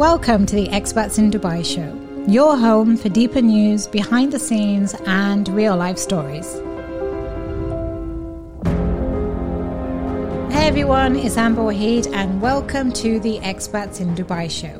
Welcome to the Expats in Dubai show, your home for deeper news, behind the scenes, and real life stories. Hey everyone, it's Amber Wahid, and welcome to the Expats in Dubai show.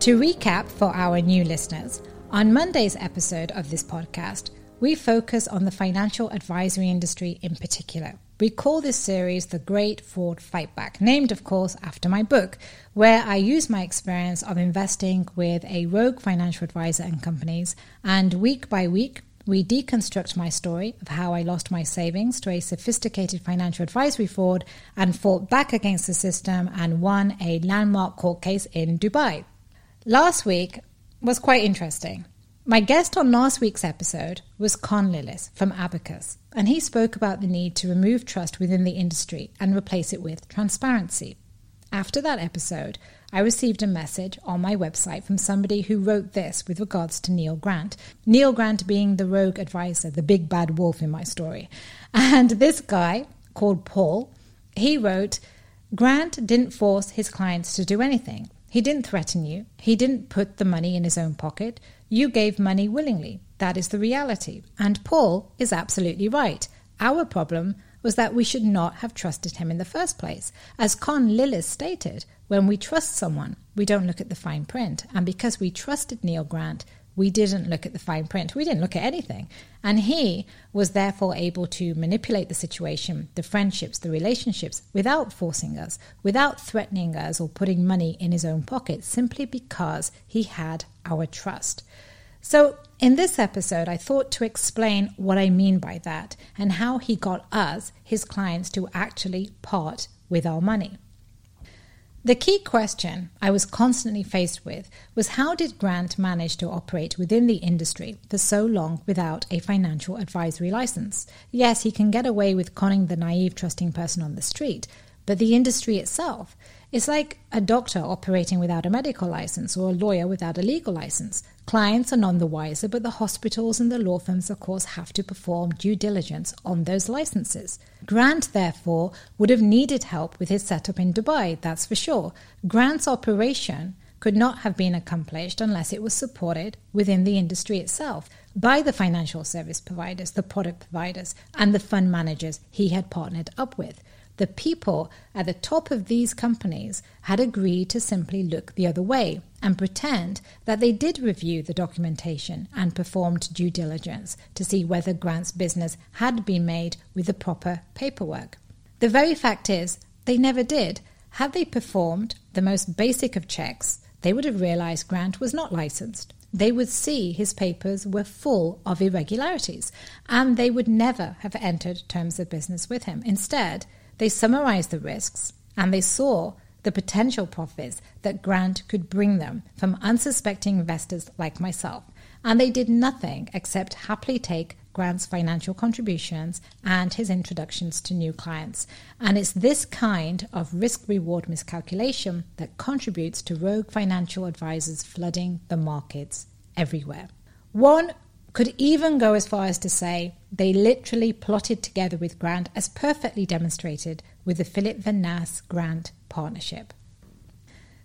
To recap for our new listeners, on Monday's episode of this podcast, we focus on the financial advisory industry in particular. We call this series The Great Fraud Fight Back, named, of course, after my book, where I use my experience of investing with a rogue financial advisor and companies. And week by week, we deconstruct my story of how I lost my savings to a sophisticated financial advisory fraud and fought back against the system and won a landmark court case in Dubai. Last week was quite interesting. My guest on last week's episode was Con Lillis from Abacus, and he spoke about the need to remove trust within the industry and replace it with transparency. After that episode, I received a message on my website from somebody who wrote this with regards to Neil Grant. Neil Grant being the rogue advisor, the big bad wolf in my story. And this guy, called Paul, he wrote, Grant didn't force his clients to do anything. He didn't threaten you. He didn't put the money in his own pocket. You gave money willingly. That is the reality. And Paul is absolutely right. Our problem was that we should not have trusted him in the first place. As Con Lillis stated, when we trust someone, we don't look at the fine print. And because we trusted Neil Grant, we didn't look at the fine print. We didn't look at anything. And he was therefore able to manipulate the situation, the friendships, the relationships, without forcing us, without threatening us or putting money in his own pocket, simply because he had our trust. So, in this episode, I thought to explain what I mean by that and how he got us, his clients, to actually part with our money. The key question I was constantly faced with was how did Grant manage to operate within the industry for so long without a financial advisory license? Yes, he can get away with conning the naive, trusting person on the street, but the industry itself, it's like a doctor operating without a medical license or a lawyer without a legal license. Clients are none the wiser, but the hospitals and the law firms, of course, have to perform due diligence on those licenses. Grant, therefore, would have needed help with his setup in Dubai, that's for sure. Grant's operation could not have been accomplished unless it was supported within the industry itself by the financial service providers, the product providers, and the fund managers he had partnered up with the people at the top of these companies had agreed to simply look the other way and pretend that they did review the documentation and performed due diligence to see whether Grant's business had been made with the proper paperwork. The very fact is, they never did. Had they performed the most basic of checks, they would have realized Grant was not licensed. They would see his papers were full of irregularities, and they would never have entered terms of business with him. Instead, they summarized the risks and they saw the potential profits that Grant could bring them from unsuspecting investors like myself. And they did nothing except happily take Grant's financial contributions and his introductions to new clients. And it's this kind of risk reward miscalculation that contributes to rogue financial advisors flooding the markets everywhere. One could even go as far as to say they literally plotted together with Grant as perfectly demonstrated with the Philip Van Ness Grant partnership.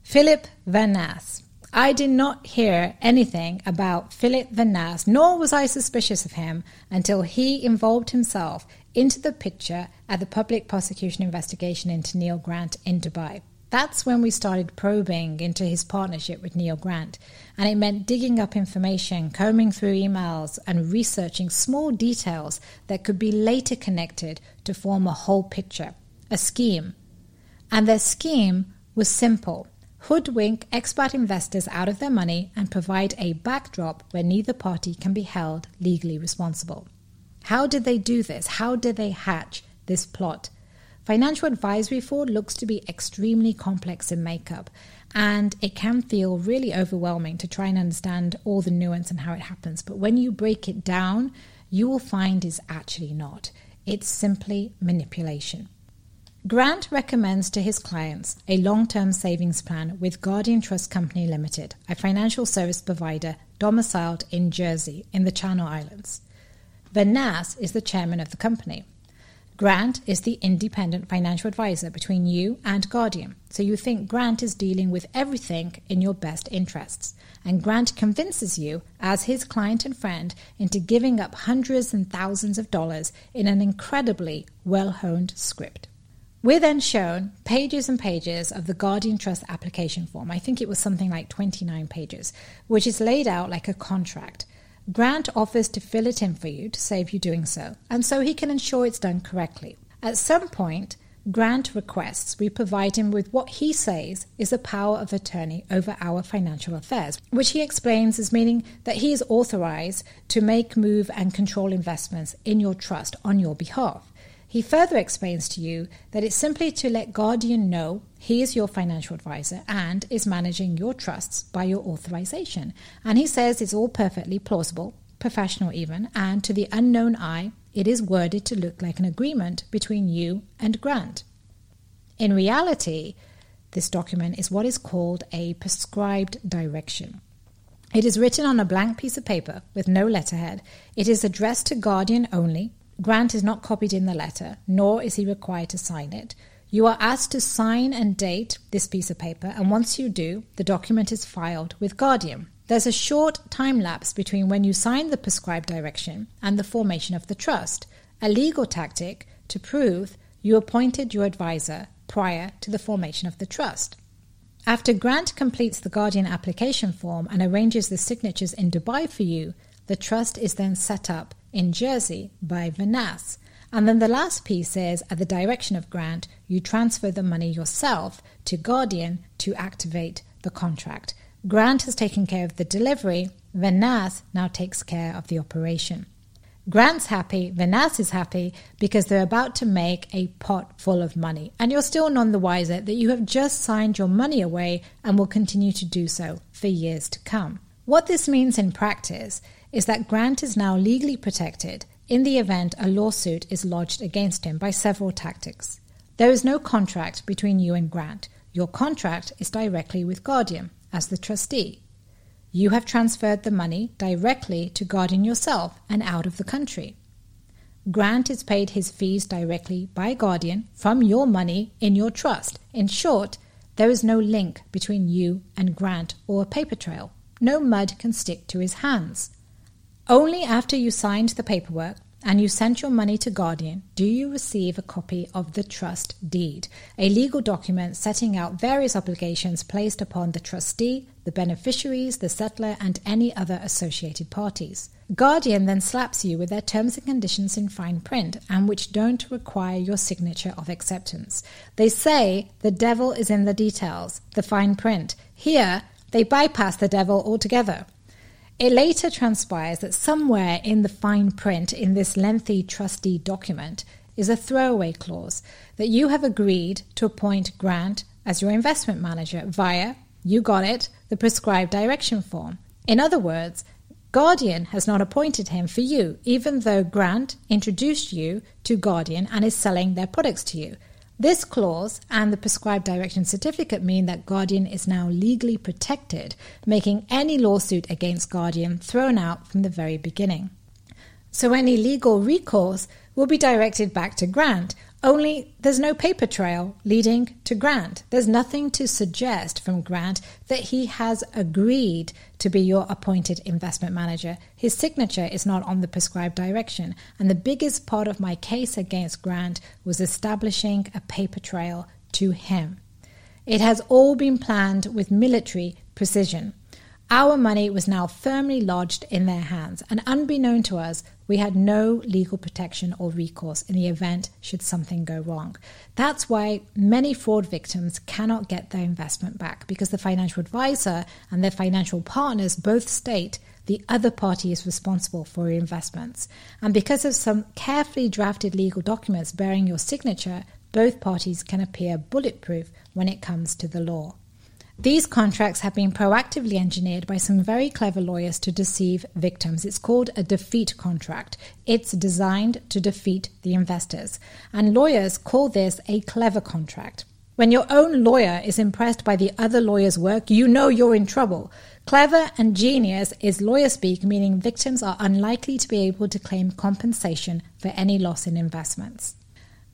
Philip Van Ness. I did not hear anything about Philip Van Ness, nor was I suspicious of him until he involved himself into the picture at the public prosecution investigation into Neil Grant in Dubai. That's when we started probing into his partnership with Neil Grant, and it meant digging up information, combing through emails, and researching small details that could be later connected to form a whole picture, a scheme. And their scheme was simple hoodwink expat investors out of their money and provide a backdrop where neither party can be held legally responsible. How did they do this? How did they hatch this plot? Financial advisory fraud looks to be extremely complex in makeup, and it can feel really overwhelming to try and understand all the nuance and how it happens. But when you break it down, you will find it's actually not. It's simply manipulation. Grant recommends to his clients a long term savings plan with Guardian Trust Company Limited, a financial service provider domiciled in Jersey in the Channel Islands. Van is the chairman of the company. Grant is the independent financial advisor between you and Guardian. So you think Grant is dealing with everything in your best interests. And Grant convinces you, as his client and friend, into giving up hundreds and thousands of dollars in an incredibly well honed script. We're then shown pages and pages of the Guardian Trust application form. I think it was something like 29 pages, which is laid out like a contract. Grant offers to fill it in for you to save you doing so, and so he can ensure it's done correctly. At some point, Grant requests we provide him with what he says is a power of attorney over our financial affairs, which he explains as meaning that he is authorized to make, move, and control investments in your trust on your behalf. He further explains to you that it's simply to let Guardian know he is your financial advisor and is managing your trusts by your authorization. And he says it's all perfectly plausible, professional even, and to the unknown eye, it is worded to look like an agreement between you and Grant. In reality, this document is what is called a prescribed direction. It is written on a blank piece of paper with no letterhead. It is addressed to Guardian only, Grant is not copied in the letter, nor is he required to sign it. You are asked to sign and date this piece of paper, and once you do, the document is filed with Guardian. There's a short time lapse between when you sign the prescribed direction and the formation of the trust, a legal tactic to prove you appointed your advisor prior to the formation of the trust. After Grant completes the Guardian application form and arranges the signatures in Dubai for you, the trust is then set up in Jersey by Venas. And then the last piece is at the direction of Grant, you transfer the money yourself to Guardian to activate the contract. Grant has taken care of the delivery, Venas now takes care of the operation. Grant's happy, Venas is happy because they're about to make a pot full of money. And you're still none the wiser that you have just signed your money away and will continue to do so for years to come. What this means in practice is that Grant is now legally protected in the event a lawsuit is lodged against him by several tactics. There is no contract between you and Grant. Your contract is directly with Guardian as the trustee. You have transferred the money directly to Guardian yourself and out of the country. Grant is paid his fees directly by Guardian from your money in your trust. In short, there is no link between you and Grant or a paper trail. No mud can stick to his hands. Only after you signed the paperwork and you sent your money to Guardian do you receive a copy of the trust deed, a legal document setting out various obligations placed upon the trustee, the beneficiaries, the settlor, and any other associated parties. Guardian then slaps you with their terms and conditions in fine print and which don't require your signature of acceptance. They say the devil is in the details, the fine print. Here, they bypass the devil altogether. It later transpires that somewhere in the fine print in this lengthy trustee document is a throwaway clause that you have agreed to appoint Grant as your investment manager via, you got it, the prescribed direction form. In other words, Guardian has not appointed him for you, even though Grant introduced you to Guardian and is selling their products to you. This clause and the prescribed direction certificate mean that Guardian is now legally protected, making any lawsuit against Guardian thrown out from the very beginning. So any legal recourse will be directed back to Grant, only there's no paper trail leading to Grant. There's nothing to suggest from Grant that he has agreed to be your appointed investment manager. His signature is not on the prescribed direction. And the biggest part of my case against Grant was establishing a paper trail to him. It has all been planned with military precision. Our money was now firmly lodged in their hands, and unbeknown to us, we had no legal protection or recourse in the event should something go wrong. That's why many fraud victims cannot get their investment back because the financial advisor and their financial partners both state the other party is responsible for your investments. And because of some carefully drafted legal documents bearing your signature, both parties can appear bulletproof when it comes to the law. These contracts have been proactively engineered by some very clever lawyers to deceive victims. It's called a defeat contract. It's designed to defeat the investors. And lawyers call this a clever contract. When your own lawyer is impressed by the other lawyer's work, you know you're in trouble. Clever and genius is lawyer speak, meaning victims are unlikely to be able to claim compensation for any loss in investments.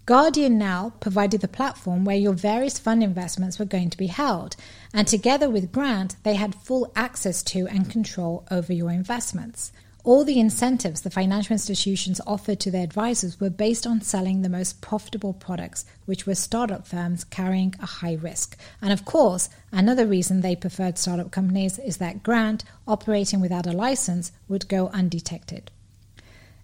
Guardian now provided the platform where your various fund investments were going to be held, and together with Grant, they had full access to and control over your investments. All the incentives the financial institutions offered to their advisors were based on selling the most profitable products, which were startup firms carrying a high risk. And of course, another reason they preferred startup companies is that Grant, operating without a license, would go undetected.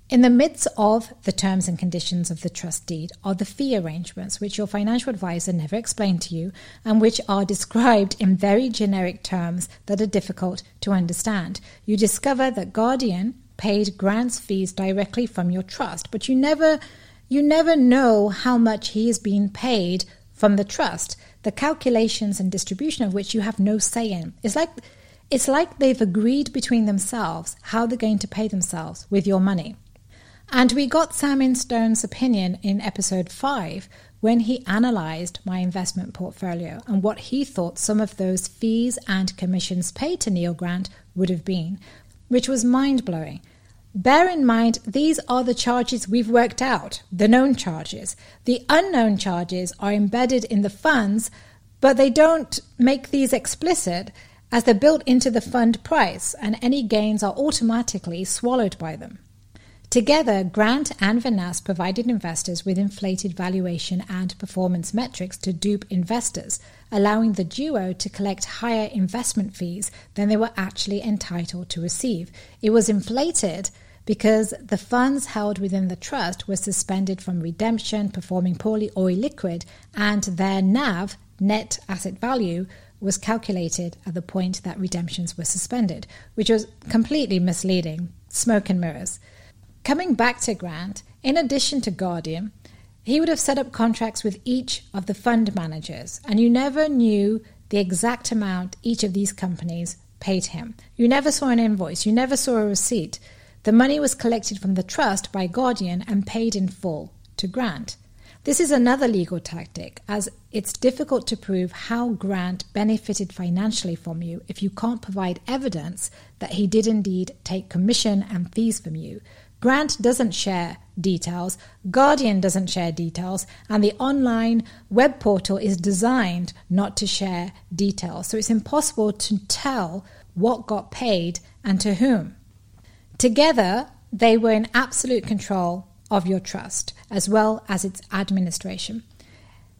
In the midst of the terms and conditions of the trust deed are the fee arrangements, which your financial advisor never explained to you and which are described in very generic terms that are difficult to understand. You discover that Guardian paid Grant's fees directly from your trust, but you never you never know how much he is being paid from the trust, the calculations and distribution of which you have no say in. It's like it's like they've agreed between themselves how they're going to pay themselves with your money. And we got Sam Instone's opinion in episode 5 when he analysed my investment portfolio and what he thought some of those fees and commissions paid to Neil Grant would have been, which was mind blowing. Bear in mind, these are the charges we've worked out, the known charges. The unknown charges are embedded in the funds, but they don't make these explicit as they're built into the fund price, and any gains are automatically swallowed by them. Together, Grant and Venas provided investors with inflated valuation and performance metrics to dupe investors, allowing the duo to collect higher investment fees than they were actually entitled to receive. It was inflated because the funds held within the trust were suspended from redemption, performing poorly, or illiquid, and their NAV, net asset value, was calculated at the point that redemptions were suspended, which was completely misleading. Smoke and mirrors. Coming back to Grant, in addition to Guardian, he would have set up contracts with each of the fund managers, and you never knew the exact amount each of these companies paid him. You never saw an invoice, you never saw a receipt. The money was collected from the trust by Guardian and paid in full to Grant. This is another legal tactic, as it's difficult to prove how Grant benefited financially from you if you can't provide evidence that he did indeed take commission and fees from you. Grant doesn't share details, Guardian doesn't share details, and the online web portal is designed not to share details. So it's impossible to tell what got paid and to whom. Together, they were in absolute control of your trust as well as its administration.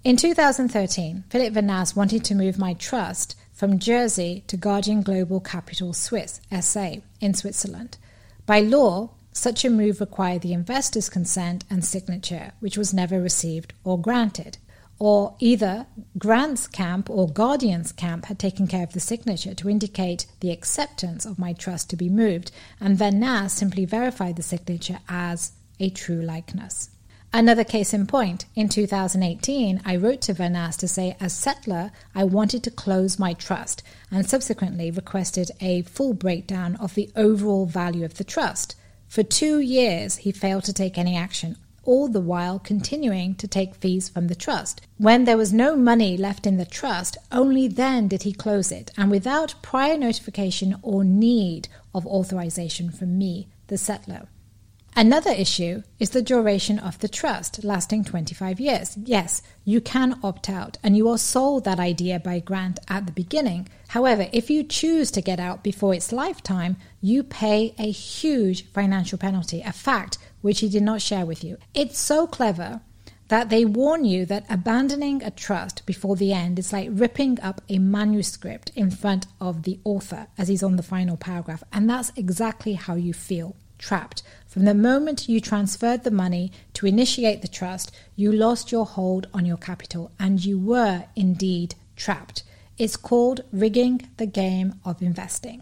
In 2013, Philip Venas wanted to move my trust from Jersey to Guardian Global Capital Swiss, SA, in Switzerland. By law, such a move required the investor's consent and signature, which was never received or granted. Or either Grant's camp or Guardian's camp had taken care of the signature to indicate the acceptance of my trust to be moved, and then Nas simply verified the signature as a true likeness. Another case in point, in 2018, I wrote to Venas to say, as settlor, I wanted to close my trust and subsequently requested a full breakdown of the overall value of the trust. For two years, he failed to take any action, all the while continuing to take fees from the trust. When there was no money left in the trust, only then did he close it, and without prior notification or need of authorization from me, the settlor. Another issue is the duration of the trust, lasting 25 years. Yes, you can opt out, and you are sold that idea by Grant at the beginning. However, if you choose to get out before its lifetime, you pay a huge financial penalty, a fact which he did not share with you. It's so clever that they warn you that abandoning a trust before the end is like ripping up a manuscript in front of the author as he's on the final paragraph. And that's exactly how you feel trapped. From the moment you transferred the money to initiate the trust, you lost your hold on your capital and you were indeed trapped. It's called rigging the game of investing.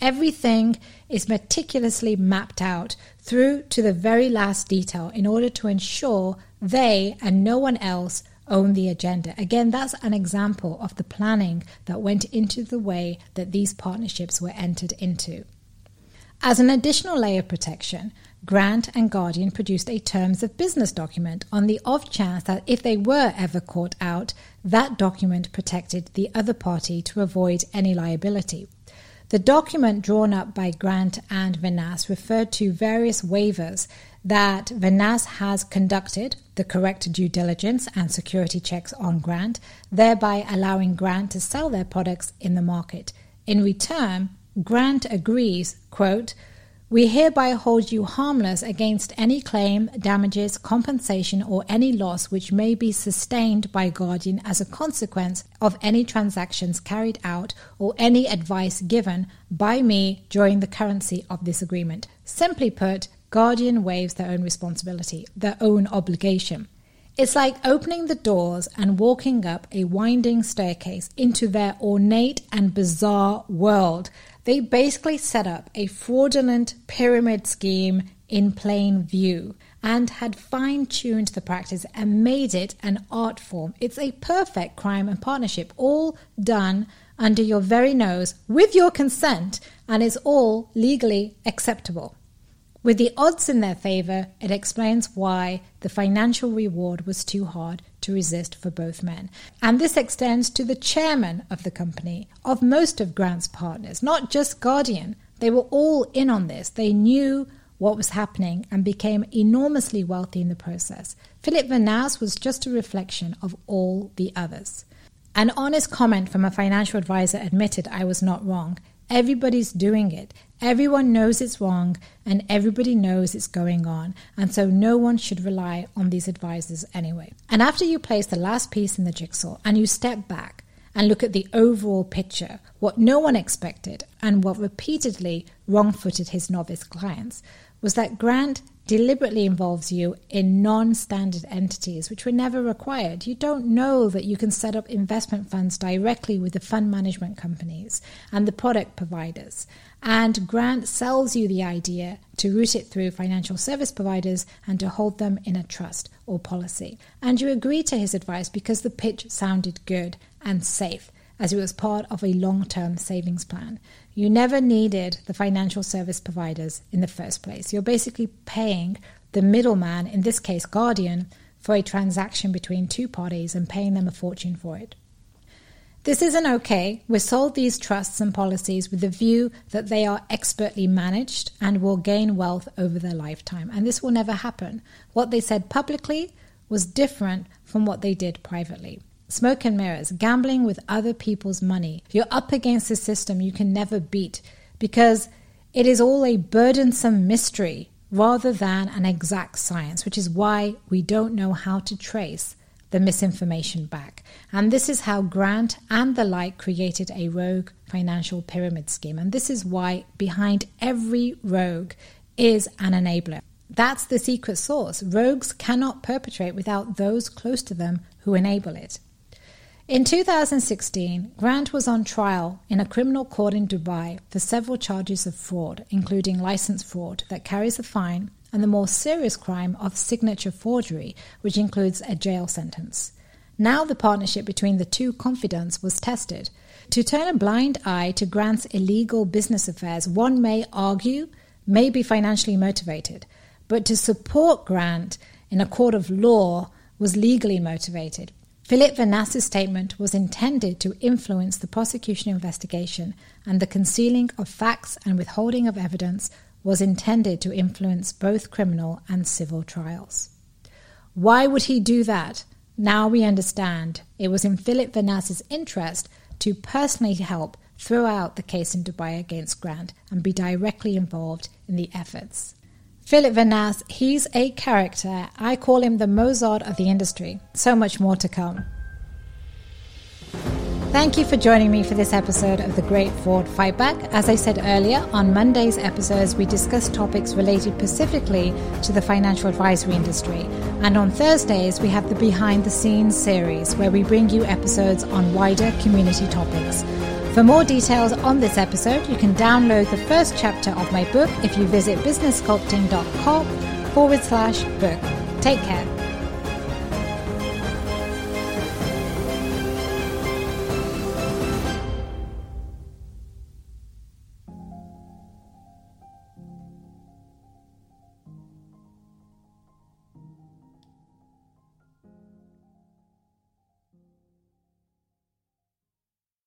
Everything is meticulously mapped out through to the very last detail in order to ensure they and no one else own the agenda. Again, that's an example of the planning that went into the way that these partnerships were entered into. As an additional layer of protection, Grant and Guardian produced a terms of business document on the off chance that if they were ever caught out, that document protected the other party to avoid any liability. The document drawn up by Grant and Venas referred to various waivers that Venas has conducted the correct due diligence and security checks on Grant, thereby allowing Grant to sell their products in the market. In return, Grant agrees, quote, we hereby hold you harmless against any claim, damages, compensation, or any loss which may be sustained by Guardian as a consequence of any transactions carried out or any advice given by me during the currency of this agreement. Simply put, Guardian waives their own responsibility, their own obligation. It's like opening the doors and walking up a winding staircase into their ornate and bizarre world they basically set up a fraudulent pyramid scheme in plain view and had fine tuned the practice and made it an art form. It's a perfect crime and partnership, all done under your very nose with your consent, and it's all legally acceptable. With the odds in their favor, it explains why the financial reward was too hard to resist for both men. And this extends to the chairman of the company, of most of Grant's partners, not just Guardian. They were all in on this. They knew what was happening and became enormously wealthy in the process. Philip Venas was just a reflection of all the others. An honest comment from a financial advisor admitted I was not wrong. Everybody's doing it. Everyone knows it's wrong and everybody knows it's going on, and so no one should rely on these advisors anyway. And after you place the last piece in the jigsaw and you step back and look at the overall picture, what no one expected and what repeatedly wrong footed his novice clients was that Grant deliberately involves you in non standard entities which were never required. You don't know that you can set up investment funds directly with the fund management companies and the product providers. And Grant sells you the idea to route it through financial service providers and to hold them in a trust or policy. And you agree to his advice because the pitch sounded good and safe as it was part of a long term savings plan. You never needed the financial service providers in the first place. You're basically paying the middleman, in this case Guardian, for a transaction between two parties and paying them a fortune for it. This isn't okay. We sold these trusts and policies with the view that they are expertly managed and will gain wealth over their lifetime. And this will never happen. What they said publicly was different from what they did privately. Smoke and mirrors, gambling with other people's money. You're up against a system you can never beat because it is all a burdensome mystery rather than an exact science, which is why we don't know how to trace the misinformation back. And this is how Grant and the like created a rogue financial pyramid scheme. And this is why behind every rogue is an enabler. That's the secret sauce. Rogues cannot perpetrate without those close to them who enable it. In 2016, Grant was on trial in a criminal court in Dubai for several charges of fraud, including license fraud that carries a fine and the more serious crime of signature forgery, which includes a jail sentence. Now the partnership between the two confidants was tested. To turn a blind eye to Grant's illegal business affairs, one may argue, may be financially motivated, but to support Grant in a court of law was legally motivated. Philip Venas's statement was intended to influence the prosecution investigation, and the concealing of facts and withholding of evidence was intended to influence both criminal and civil trials. Why would he do that? Now we understand it was in Philip Venas's interest to personally help throw out the case in Dubai against Grant and be directly involved in the efforts. Philip Venas, he's a character. I call him the Mozart of the industry. So much more to come. Thank you for joining me for this episode of The Great Fraud Fightback. As I said earlier, on Monday's episodes, we discuss topics related specifically to the financial advisory industry. And on Thursdays, we have the Behind the Scenes series, where we bring you episodes on wider community topics. For more details on this episode, you can download the first chapter of my book if you visit businesssculpting.com forward slash book. Take care.